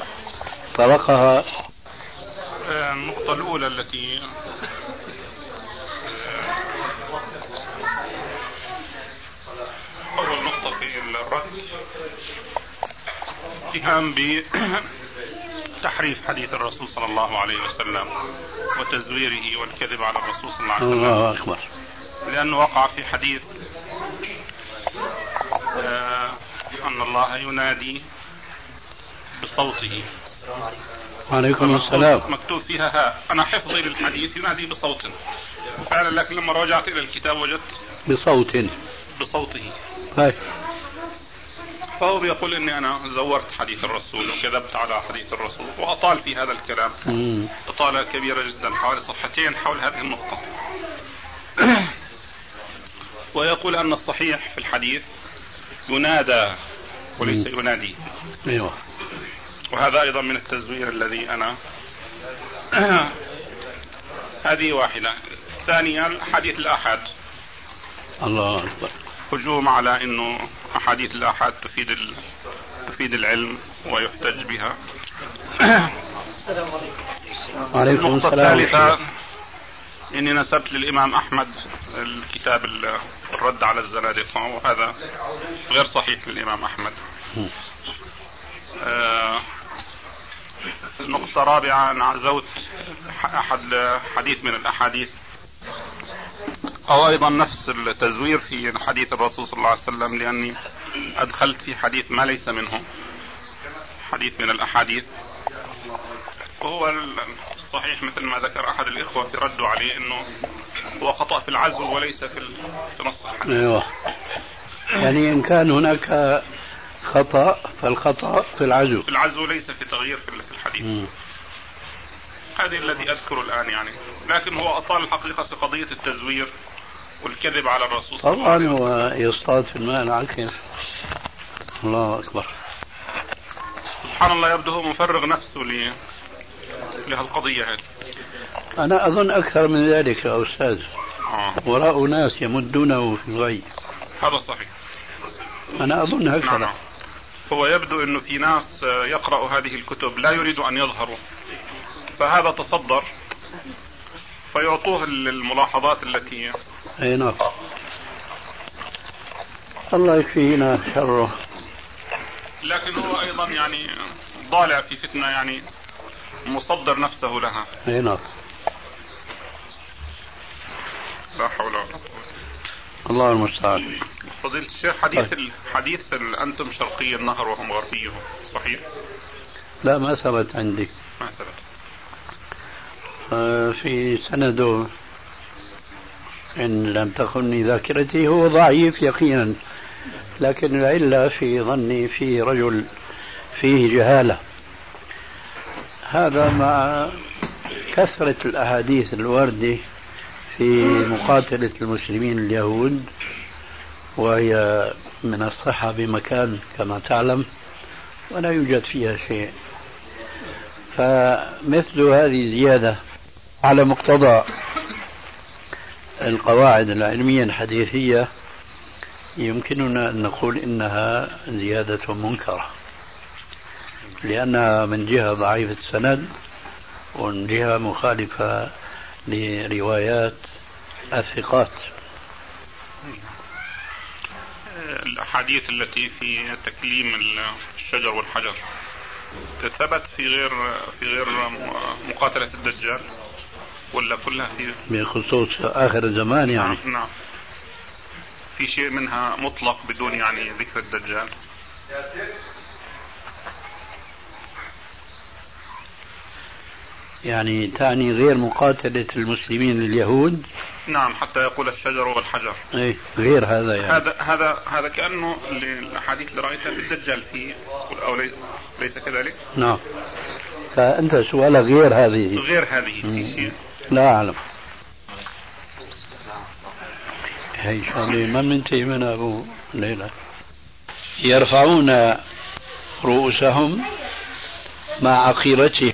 طرقها؟ النقطة الأولى التي أول نقطة في الرد الاتهام بتحريف حديث الرسول صلى الله عليه وسلم وتزويره والكذب على الرسول صلى الله عليه وسلم. الله أكبر. لأنه وقع في حديث آه، أن الله ينادي بصوته. وعليكم السلام. مكتوب فيها ها أنا حفظي للحديث ينادي بصوت. وفعلا لكن لما رجعت إلى الكتاب وجدت بصوت. بصوته. هاي فهو بيقول إني أنا زورت حديث الرسول وكذبت على حديث الرسول وأطال في هذا الكلام. اطاله كبيرة جدا حوالي صفحتين حول هذه النقطة. ويقول أن الصحيح في الحديث ينادى وليس. ينادي. أيوه. وهذا أيضا من التزوير الذي أنا هذه واحدة. ثانيا حديث الاحاد الله أكبر. هجوم على إنه أحاديث الآحاد تفيد ال... تفيد العلم ويحتج بها. وعليكم النقطة الثالثة إني نسبت للإمام أحمد الكتاب ال- الرد على الزنادقة وهذا غير صحيح للإمام أحمد. آه، نقطة رابعة أنا عزوت أحد حديث من الأحاديث أو أيضا نفس التزوير في حديث الرسول صلى الله عليه وسلم لأني أدخلت في حديث ما ليس منه حديث من الأحاديث. وهو الصحيح مثل ما ذكر أحد الإخوة في ردوا عليه أنه هو خطأ في العزو وليس في نص الحديث أيوه. يعني إن كان هناك خطأ فالخطأ في العزو. في العزو ليس في تغيير في الحديث. مم. هذه الذي أذكره الآن يعني. لكن هو أطال الحقيقة في قضية التزوير والكذب على الرسول صلى الله طبعا عليه وسلم. هو يصطاد في الماء العكر الله أكبر. سبحان الله يبدو هو مفرغ نفسه ل لهالقضية هذه. أنا أظن أكثر من ذلك يا أستاذ. آه. وراء ناس يمدونه في الغي. هذا صحيح. أنا أظن هكذا نعم. هو يبدو إنه في ناس يقرأ هذه الكتب لا يريد أن يظهروا. فهذا تصدر فيعطوه الملاحظات التي أي نعم. الله يكفينا شره. لكن هو أيضا يعني ضالع في فتنة يعني مصدر نفسه لها. أي نعم. لا حول ولا قوة. الله المستعان. فضيلة الشيخ حديث الحديث ال- أنتم شرقي النهر وهم غربيه صحيح؟ لا ما ثبت عندي. ما ثبت. في سنده. إن لم تخني ذاكرتي هو ضعيف يقينا لكن العلة في ظني في رجل فيه جهالة. هذا مع كثرة الأحاديث الواردة في مقاتلة المسلمين اليهود وهي من الصحة بمكان كما تعلم ولا يوجد فيها شيء. فمثل هذه الزيادة على مقتضى القواعد العلمية الحديثية يمكننا أن نقول إنها زيادة منكرة. لأنها من جهة ضعيفة السند ومن جهة مخالفة لروايات الثقات. الأحاديث التي في تكليم الشجر والحجر ثبت في غير في غير مقاتلة الدجال؟ ولا كلها في بخصوص آخر الزمان يعني. نعم. نعم. في شيء منها مطلق بدون يعني ذكر الدجال. يعني تعني غير مقاتلة المسلمين اليهود؟ نعم حتى يقول الشجر والحجر. إيه غير هذا يعني. هذا هذا هذا كأنه الأحاديث اللي رأيتها في الدجال فيه لي- ليس كذلك؟ نعم. فأنت سؤالك غير هذه. غير هذه في. شيء. لا أعلم. هي شغلة ما منتهي منها أبو ليلى. يرفعون رؤوسهم مع عقيرتهم.